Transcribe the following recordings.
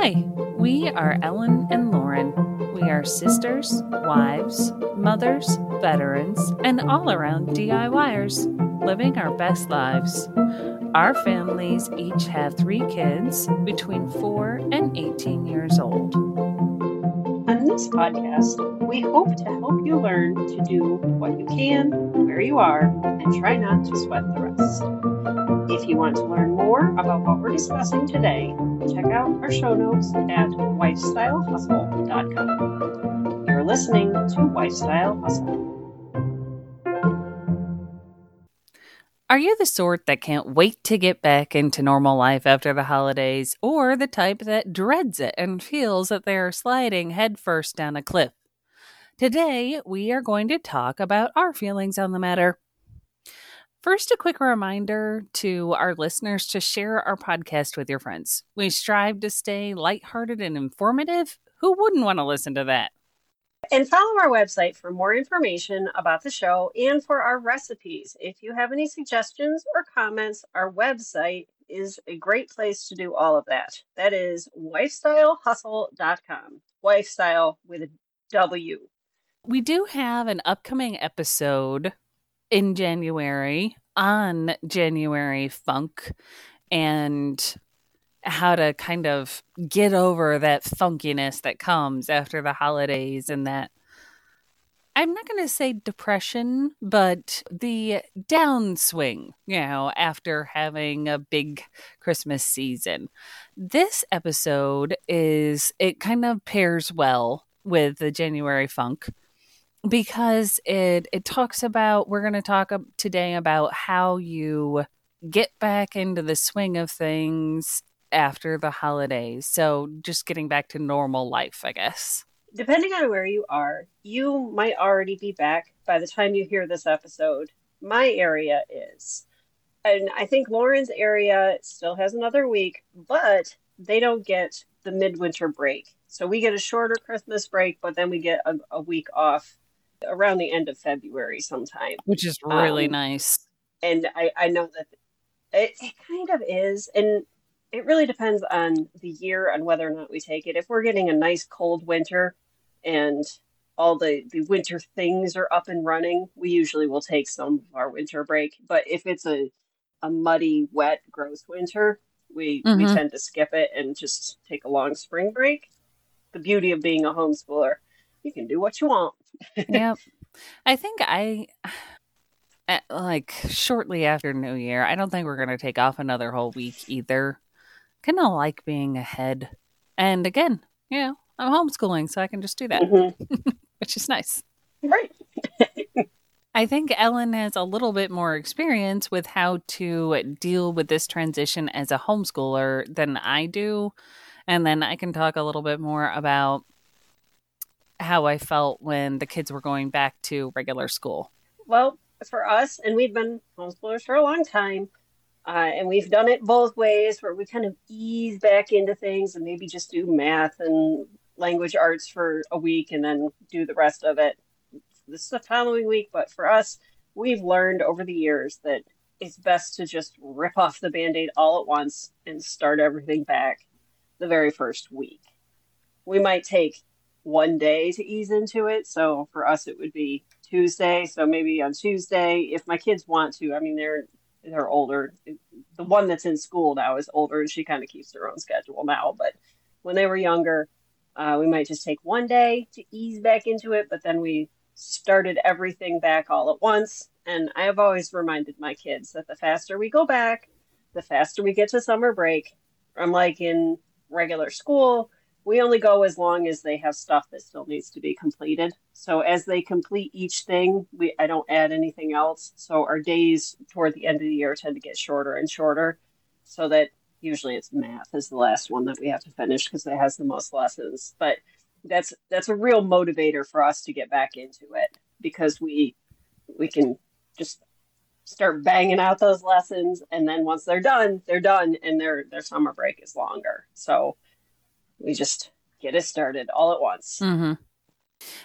Hi, we are Ellen and Lauren. We are sisters, wives, mothers, veterans, and all around DIYers, living our best lives. Our families each have three kids between 4 and 18 years old. On this podcast, we hope to help you learn to do what you can, where you are, and try not to sweat the rest. If you want to learn more about what we're discussing today, check out our show notes at wifestylehustle.com. You're listening to Wifestyle Hustle. Are you the sort that can't wait to get back into normal life after the holidays, or the type that dreads it and feels that they are sliding headfirst down a cliff? Today, we are going to talk about our feelings on the matter. First, a quick reminder to our listeners to share our podcast with your friends. We strive to stay lighthearted and informative. Who wouldn't want to listen to that? And follow our website for more information about the show and for our recipes. If you have any suggestions or comments, our website is a great place to do all of that. That is wifestylehustle.com. Wifestyle with a W. We do have an upcoming episode in January on January funk and how to kind of get over that funkiness that comes after the holidays and that I'm not going to say depression, but the downswing, you know, after having a big Christmas season. This episode is, it kind of pairs well with the January funk because it it talks about we're going to talk today about how you get back into the swing of things after the holidays. So just getting back to normal life, I guess. Depending on where you are, you might already be back by the time you hear this episode. My area is. And I think Lauren's area still has another week, but they don't get the midwinter break. So we get a shorter Christmas break, but then we get a, a week off around the end of February sometime. Which is really um, nice. And I, I know that it, it kind of is. And it really depends on the year on whether or not we take it. If we're getting a nice cold winter and all the, the winter things are up and running, we usually will take some of our winter break. But if it's a, a muddy, wet, gross winter, we, mm-hmm. we tend to skip it and just take a long spring break. The beauty of being a homeschooler, you can do what you want. Yep. I think I like shortly after New Year, I don't think we're going to take off another whole week either kind of like being ahead. And again, you know, I'm homeschooling, so I can just do that, mm-hmm. which is nice. Right. I think Ellen has a little bit more experience with how to deal with this transition as a homeschooler than I do. And then I can talk a little bit more about how I felt when the kids were going back to regular school. Well, for us, and we've been homeschoolers for a long time, uh, and we've done it both ways where we kind of ease back into things and maybe just do math and language arts for a week and then do the rest of it this the following week. But for us, we've learned over the years that it's best to just rip off the band aid all at once and start everything back the very first week. We might take one day to ease into it. So for us, it would be Tuesday. So maybe on Tuesday, if my kids want to, I mean, they're they're older. The one that's in school now is older, and she kind of keeps her own schedule now. But when they were younger, uh, we might just take one day to ease back into it, but then we started everything back all at once. And I have always reminded my kids that the faster we go back, the faster we get to summer break. I'm like in regular school, we only go as long as they have stuff that still needs to be completed. So as they complete each thing, we I don't add anything else. So our days toward the end of the year tend to get shorter and shorter, so that usually it's math is the last one that we have to finish because it has the most lessons. But that's that's a real motivator for us to get back into it because we we can just start banging out those lessons and then once they're done they're done and their their summer break is longer so we just get it started all at once. Mm-hmm.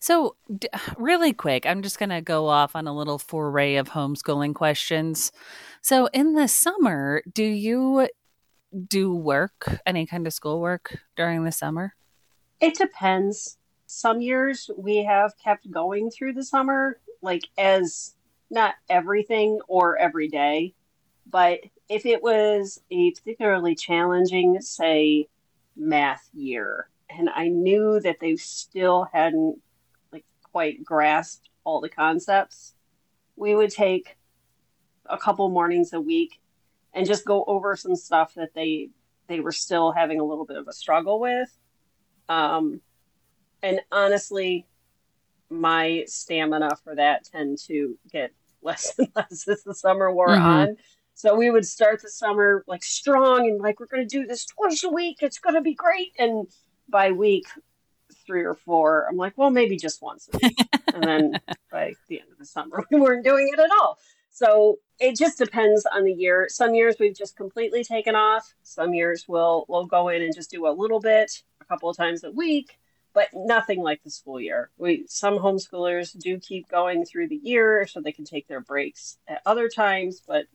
So, d- really quick, I'm just going to go off on a little foray of homeschooling questions. So, in the summer, do you do work, any kind of schoolwork during the summer? It depends. Some years we have kept going through the summer, like as not everything or every day, but if it was a particularly challenging, say, math year, and I knew that they still hadn't like quite grasped all the concepts, we would take a couple mornings a week and just go over some stuff that they they were still having a little bit of a struggle with. Um, and honestly, my stamina for that tend to get less and less as the summer wore mm-hmm. on. So we would start the summer like strong and like we're going to do this twice a week. It's going to be great. And by week three or four, I'm like, well, maybe just once a week. and then by the end of the summer, we weren't doing it at all. So it just depends on the year. Some years we've just completely taken off. Some years we'll we'll go in and just do a little bit, a couple of times a week, but nothing like the school year. We some homeschoolers do keep going through the year so they can take their breaks at other times, but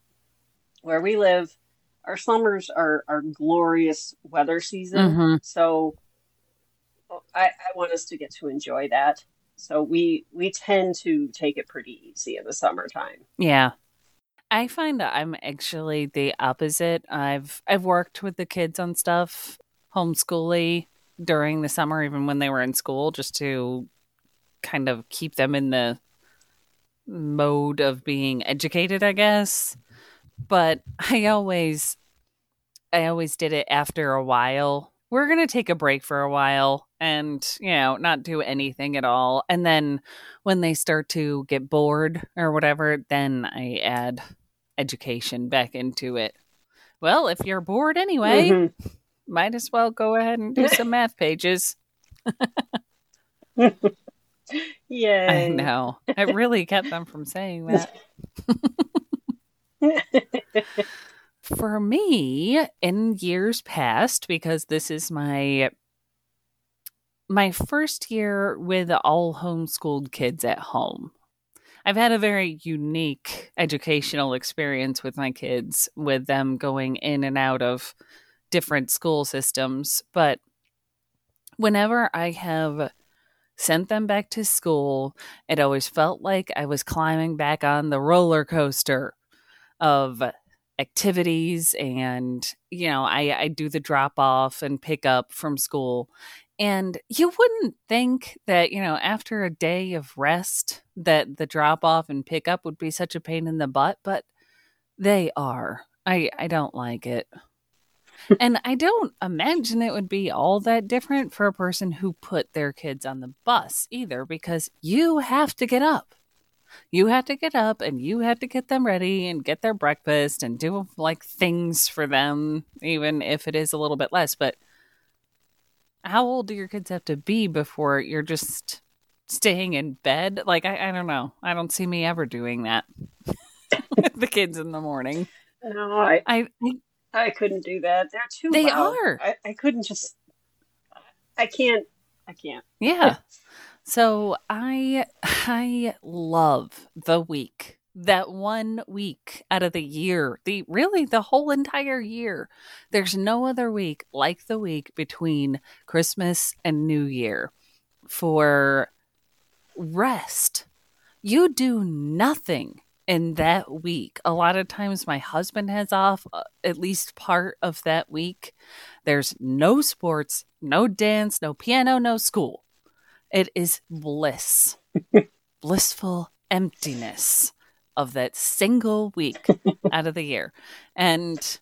where we live, our summers are are glorious weather season. Mm-hmm. So I, I want us to get to enjoy that. So we we tend to take it pretty easy in the summertime. Yeah. I find that I'm actually the opposite. I've I've worked with the kids on stuff homeschooling during the summer, even when they were in school, just to kind of keep them in the mode of being educated, I guess. But I always I always did it after a while. We're going to take a break for a while and, you know, not do anything at all. And then when they start to get bored or whatever, then I add education back into it. Well, if you're bored anyway, mm-hmm might as well go ahead and do some math pages. yeah. I know. I really kept them from saying that. For me, in years past, because this is my my first year with all homeschooled kids at home. I've had a very unique educational experience with my kids, with them going in and out of different school systems, but whenever I have sent them back to school, it always felt like I was climbing back on the roller coaster of activities and you know I, I do the drop off and pick up from school. And you wouldn't think that you know after a day of rest that the drop off and pick up would be such a pain in the butt but they are. I i don't like it. And I don't imagine it would be all that different for a person who put their kids on the bus either, because you have to get up. You have to get up and you have to get them ready and get their breakfast and do like things for them, even if it is a little bit less. But how old do your kids have to be before you're just staying in bed? Like, I, I don't know. I don't see me ever doing that with the kids in the morning. No, I, I, I I couldn't do that. They're too. They loud. are. I, I couldn't just. I can't. I can't. Yeah. So I I love the week. That one week out of the year, the really the whole entire year. There's no other week like the week between Christmas and New Year for rest. You do nothing in that week. A lot of times my husband has off uh, at least part of that week. There's no sports, no dance, no piano, no school. It is bliss, blissful emptiness of that single week out of the year. And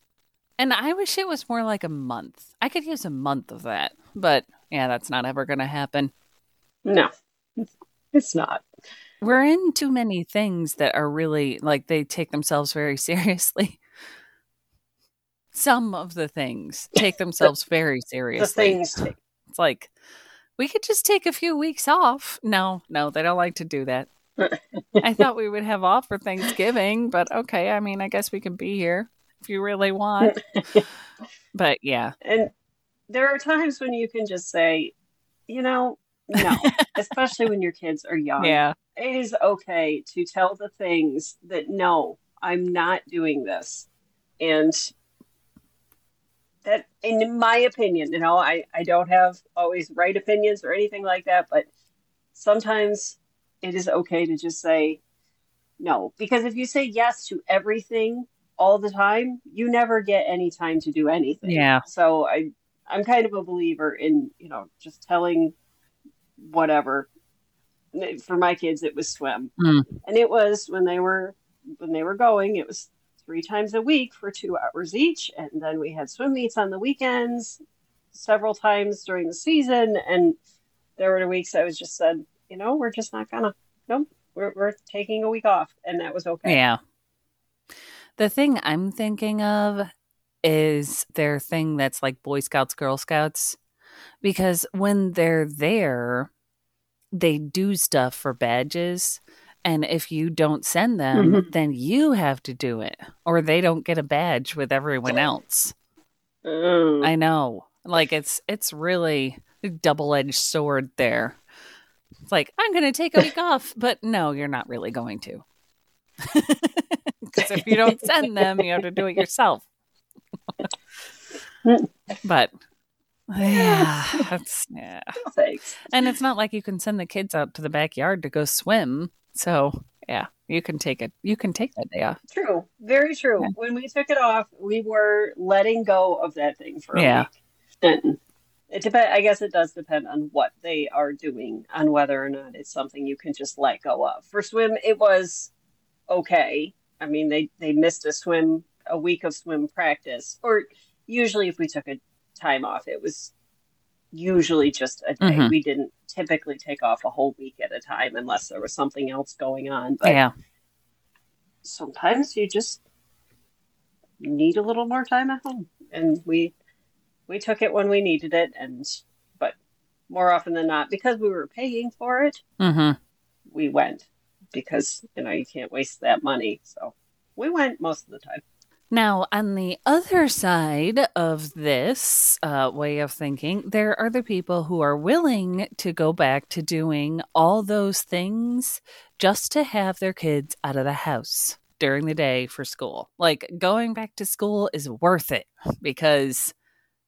and I wish it was more like a month. I could use a month of that. But yeah, that's not ever going to happen. No. It's not we're in too many things that are really like they take themselves very seriously. Some of the things take themselves very seriously. The things take. It's like we could just take a few weeks off. No, no, they don't like to do that. I thought we would have off for Thanksgiving, but okay. I mean, I guess we can be here if you really want. but yeah. And there are times when you can just say, you know, no, especially when your kids are young. Yeah. It is okay to tell the things that no, I'm not doing this. And that in my opinion, you know, I, I don't have always right opinions or anything like that, but sometimes it is okay to just say no. Because if you say yes to everything all the time, you never get any time to do anything. Yeah. So I I'm kind of a believer in, you know, just telling whatever. For my kids it was swim. Mm. And it was when they were when they were going, it was three times a week for two hours each. And then we had swim meets on the weekends several times during the season. And there were weeks I was just said, you know, we're just not gonna, nope, we're, we're taking a week off. And that was okay. Yeah. The thing I'm thinking of is their thing that's like Boy Scouts, Girl Scouts. Because when they're there, they do stuff for badges. And if you don't send them, Mhm. then you have to do it, or they don't get a badge with everyone else. Mm. I know, like it's it's really a double edged sword there. It's like I'm going to take a week off, but no, you're not really going to, because if you don't send them, you have to do it yourself. but yeah, that's yeah. Thanks. And it's not like you can send the kids out to the backyard to go swim. So yeah, you can take it. You can take that day off. True. Very true. Yeah. When we took it off, we were letting go of that thing for a Yeah. week. And it depend I guess it does depend on what they are doing, on whether or not it's something you can just let go of. For swim, it was okay. I mean, they they missed a swim a week of swim practice. Or usually if we took a time off, it was usually just a day. Mhm. We didn't typically take off a whole week at a time unless there was something else going on. But yeah, sometimes you just need a little more time at home and we we took it when we needed it and but more often than not because we were paying for it mm-hmm. we went because you know you can't waste that money so we went most of the time Now, on the other side of this uh, way of thinking, there are the people who are willing to go back to doing all those things just to have their kids out of the house during the day for school. Like going back to school is worth it because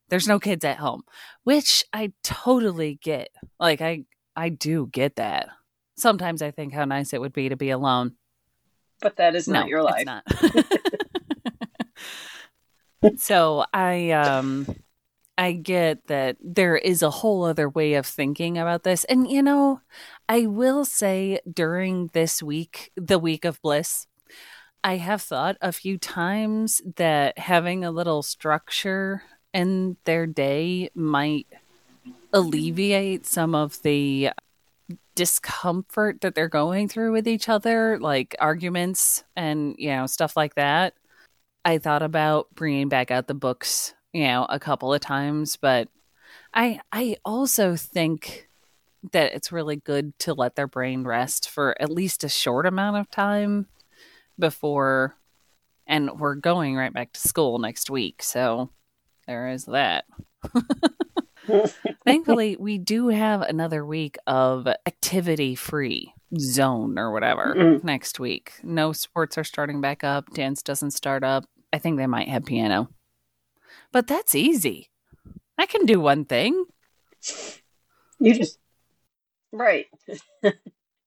there's no kids at home, which I totally get. Like I I do get that. Sometimes I think how nice it would be to be alone. but that is not No, your it's life not. so I um I get that there is a whole other way of thinking about this. And you know, I will say during this week, the week of bliss, I have thought a few times that having a little structure in their day might alleviate some of the discomfort that they're going through with each other, like arguments and, you know, stuff like that. I thought about bringing back out the books, you know, a couple of times, but I I also think that it's really good to let their brain rest for at least a short amount of time before and we're going right back to school next week. So there is that. Thankfully, we do have another week of activity free zone or whatever Mhm. next week. No sports are starting back up. Dance doesn't start up. I think they might have piano. But that's easy. I can do one thing. you just right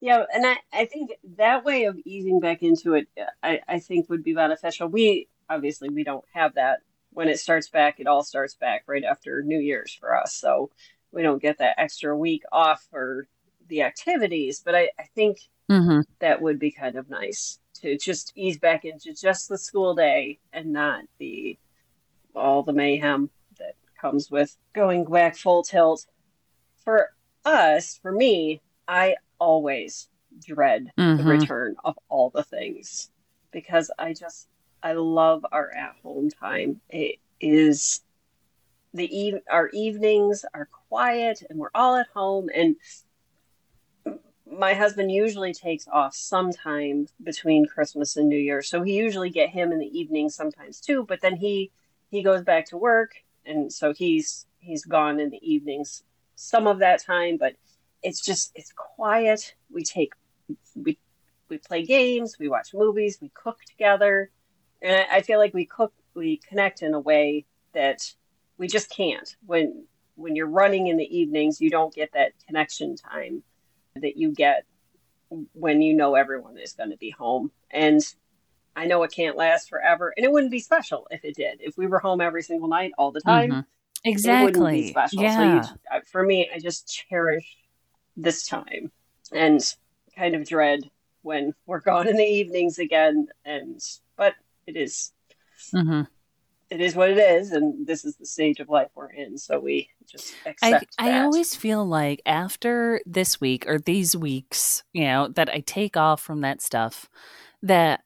yeah and I, I think that way of easing back into it I, I think would be beneficial we obviously we don't have that when it starts back it all starts back right after new year's for us so we don't get that extra week off for the activities but i, I think Mm-hmm. that would be kind of nice to just ease back into just the school day and not the all the mayhem that comes with going back full tilt. For us, for me, I always dread the Mhm. return of all the things because I just I love our at home time. It is the eve our evenings are quiet and we're all at home and my husband usually takes off sometime between Christmas and New Year. So he usually get him in the evening sometimes too, but then he he goes back to work and so he's he's gone in the evenings some of that time, but it's just it's quiet. We take we we play games, we watch movies, we cook together. And I, I feel like we cook we connect in a way that we just can't. When when you're running in the evenings, you don't get that connection time that you get when you know everyone is going to be home. And I know it can't last forever, and it wouldn't be special if it did. If we were home every single night all the time, mm-hmm. exactly. Yeah. So you, for me, I just cherish this time and kind of dread when we're gone in the evenings again. And it is, mm-hmm. it is what it is, and this is the stage of life we're in. So we just accept. I, I always feel like after this week or these weeks, you know, that I take off from that stuff, that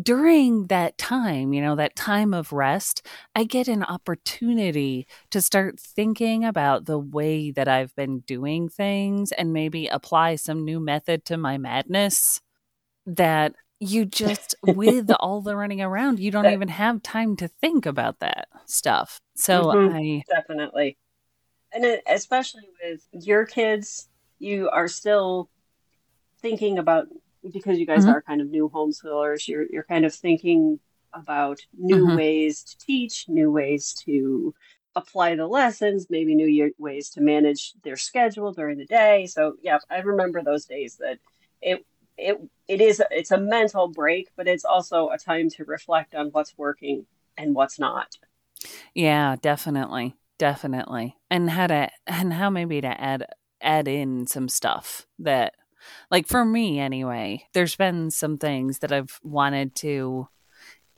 during that time, you know, that time of rest, I get an opportunity to start thinking about the way that I've been doing things and maybe apply some new method to my madness that you just with all the running around you don't even have time to think about that stuff so mm-hmm, i definitely and it, especially with your kids you are still thinking about because you guys mm-hmm. are kind of new homeschoolers you're you're kind of thinking about new mm-hmm. ways to teach new ways to apply the lessons maybe new ways to manage their schedule during the day so yeah i remember those days that it it it is it's a mental break, but it's also a time to reflect on what's working and what's not. Yeah, definitely. Definitely. And how to and how maybe to add add in some stuff that like for me anyway, there's been some things that I've wanted to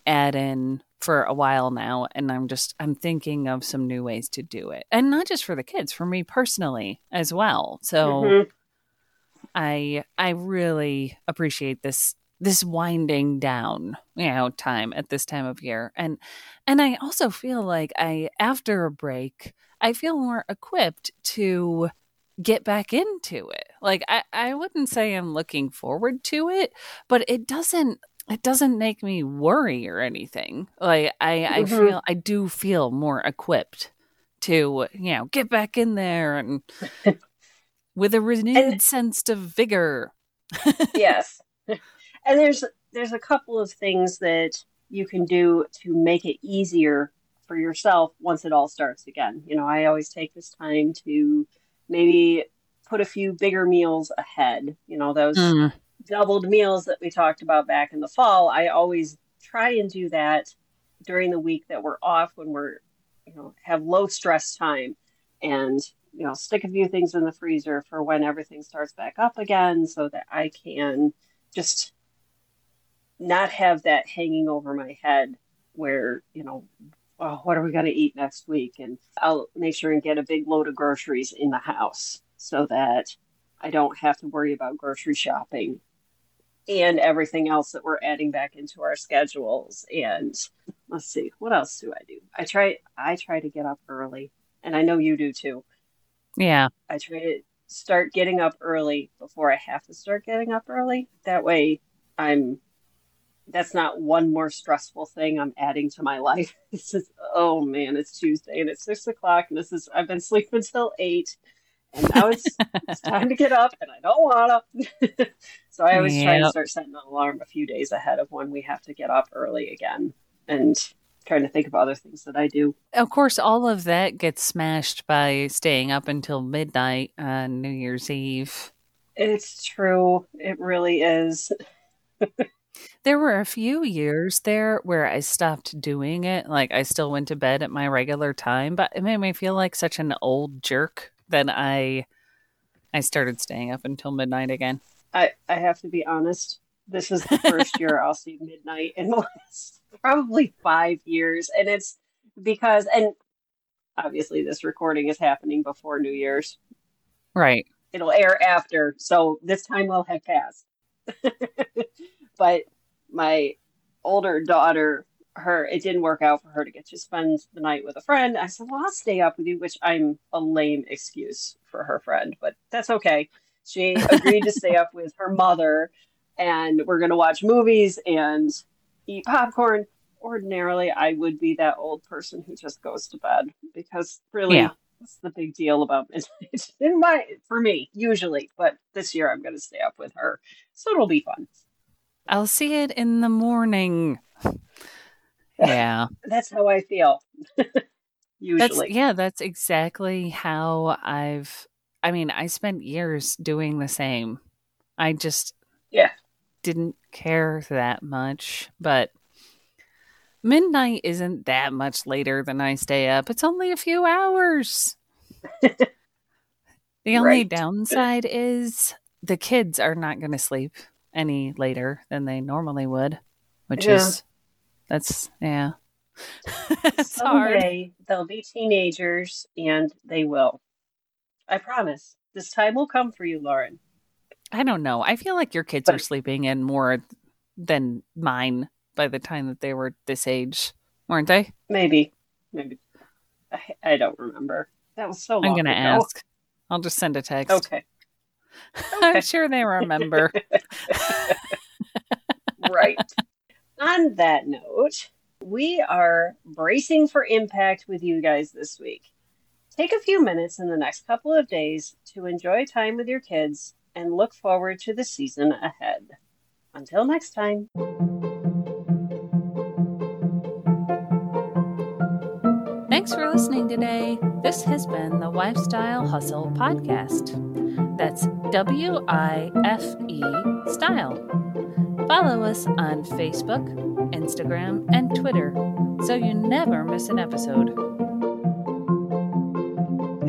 add in for a while now and I'm just I'm thinking of some new ways to do it. And not just for the kids, for me personally as well. So mm-hmm. I I really appreciate this this winding down you know time at this time of year. And and i also feel like i after a break i feel more equipped to get back into it. Like i i wouldn't say i'm looking forward to it but it doesn't it doesn't make me worry or anything. Like i i mm-hmm. feel i do feel more equipped to you know get back in there and with a renewed and, sense of vigor. yes. And there's there's a couple of things that you can do to make it easier for yourself once it all starts again. You know, I always take this time to maybe put a few bigger meals ahead. You know, those mm. doubled meals that we talked about back in the fall. I always try and do that during the week that we're off when we're, you know, have low stress time. And you know, stick a few things in the freezer for when everything starts back up again so that I can just not have that hanging over my head where, you know, oh, what are we going to eat next week? And I'll make sure and get a big load of groceries in the house so that I don't have to worry about grocery shopping and everything else that we're adding back into our schedules. And let's see, what else do I do? I try I try to get up early, and I know you do too. Yeah. I try to start getting up early before I have to start getting up early. That way I'm that's not one more stressful thing I'm adding to my life. It's just, oh man, it's Tuesday and it's six o'clock and this is I've been sleeping until eight and now it's it's time to get up and I don't wanna so I always yep. try to start setting an alarm a few days ahead of when we have to get up early again. And trying to think of other things that I do. Of course, all of that gets smashed by staying up until midnight on New Year's Eve. It's true. It really is. there were a few years there where I stopped doing it. Like I still went to bed at my regular time, but it made me feel like such an old jerk that I I started staying up until midnight again. I I have to be honest. This is the first year I'll see midnight in the last probably five years. And it's because, and obviously this recording is happening before New Year's. Right. It'll air after. So this time will have passed. but my older daughter, her, it didn't work out for her to get to spend the night with a friend. I said, well, I'll stay up with you, which I'm a lame excuse for her friend, but that's okay. She agreed to stay up with her mother and we're going to watch movies and eat popcorn. Ordinarily, I would be that old person who just goes to bed because really, yeah. that's the big deal about midnight in my for me usually. But this year, I'm going to stay up with her, so it'll be fun. I'll see it in the morning. Yeah, that's how I feel. Usually. That's yeah, that's exactly how I've I mean, I spent years doing the same. I just Yeah. Didn't care that much, but midnight isn't that much later than I stay up. It's only a few hours. the only Right. downside is the kids are not going to sleep any later than they normally would, which Yeah. is that's yeah. it's hard. Someday they'll be teenagers and they will. I promise. This time will come for you, Lauren. I don't know. I feel like your kids are sleeping in more than mine by the time that they were this age, weren't they? Maybe. Maybe. I, I don't remember. That was so long I'm going to ago. ask. I'll just send a text. Okay. I'm sure they remember. right. On that note, we are bracing for impact with you guys this week. Take a few minutes in the next couple of days to enjoy time with your kids and look forward to the season ahead. Until next time. Thanks for listening today. This has been the Wifestyle Hustle Podcast. That's W I F E Style. Follow us on Facebook, Instagram, and Twitter so you never miss an episode.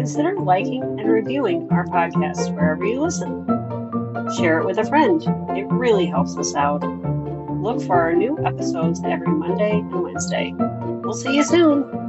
Consider liking and reviewing our podcast wherever you listen. Share it with a friend. It really helps us out. Look for our new episodes every Monday and Wednesday. We'll see you soon.